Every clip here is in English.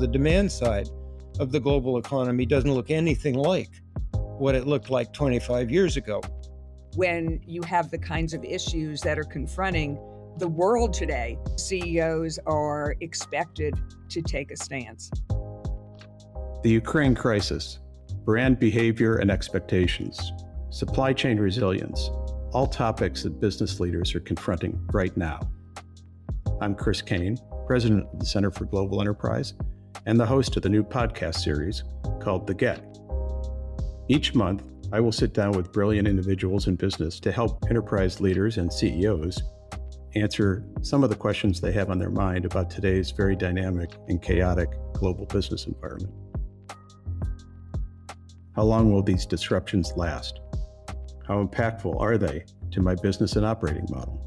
The demand side of the global economy doesn't look anything like what it looked like 25 years ago. When you have the kinds of issues that are confronting the world today, CEOs are expected to take a stance. The Ukraine crisis, brand behavior and expectations, supply chain resilience, all topics that business leaders are confronting right now. I'm Chris Caine, president of the Center for Global Enterprise and the host of the new podcast series called The Get. Each month, I will sit down with brilliant individuals in business to help enterprise leaders and CEOs answer some of the questions they have on their mind about today's very dynamic and chaotic global business environment. How long will these disruptions last? How impactful are they to my business and operating model?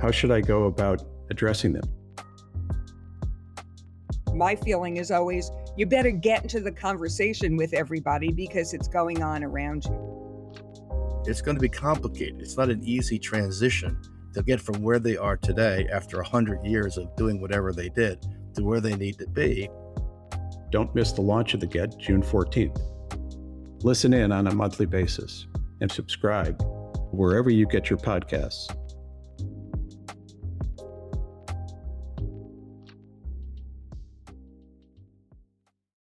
How should I go about addressing them? My feeling is always you better get into the conversation with everybody because it's going on around you. It's going to be complicated. It's not an easy transition to get from where they are today after 100 years of doing whatever they did to where they need to be. Don't miss the launch of the Get June 14th. Listen in on a monthly basis and subscribe wherever you get your podcasts.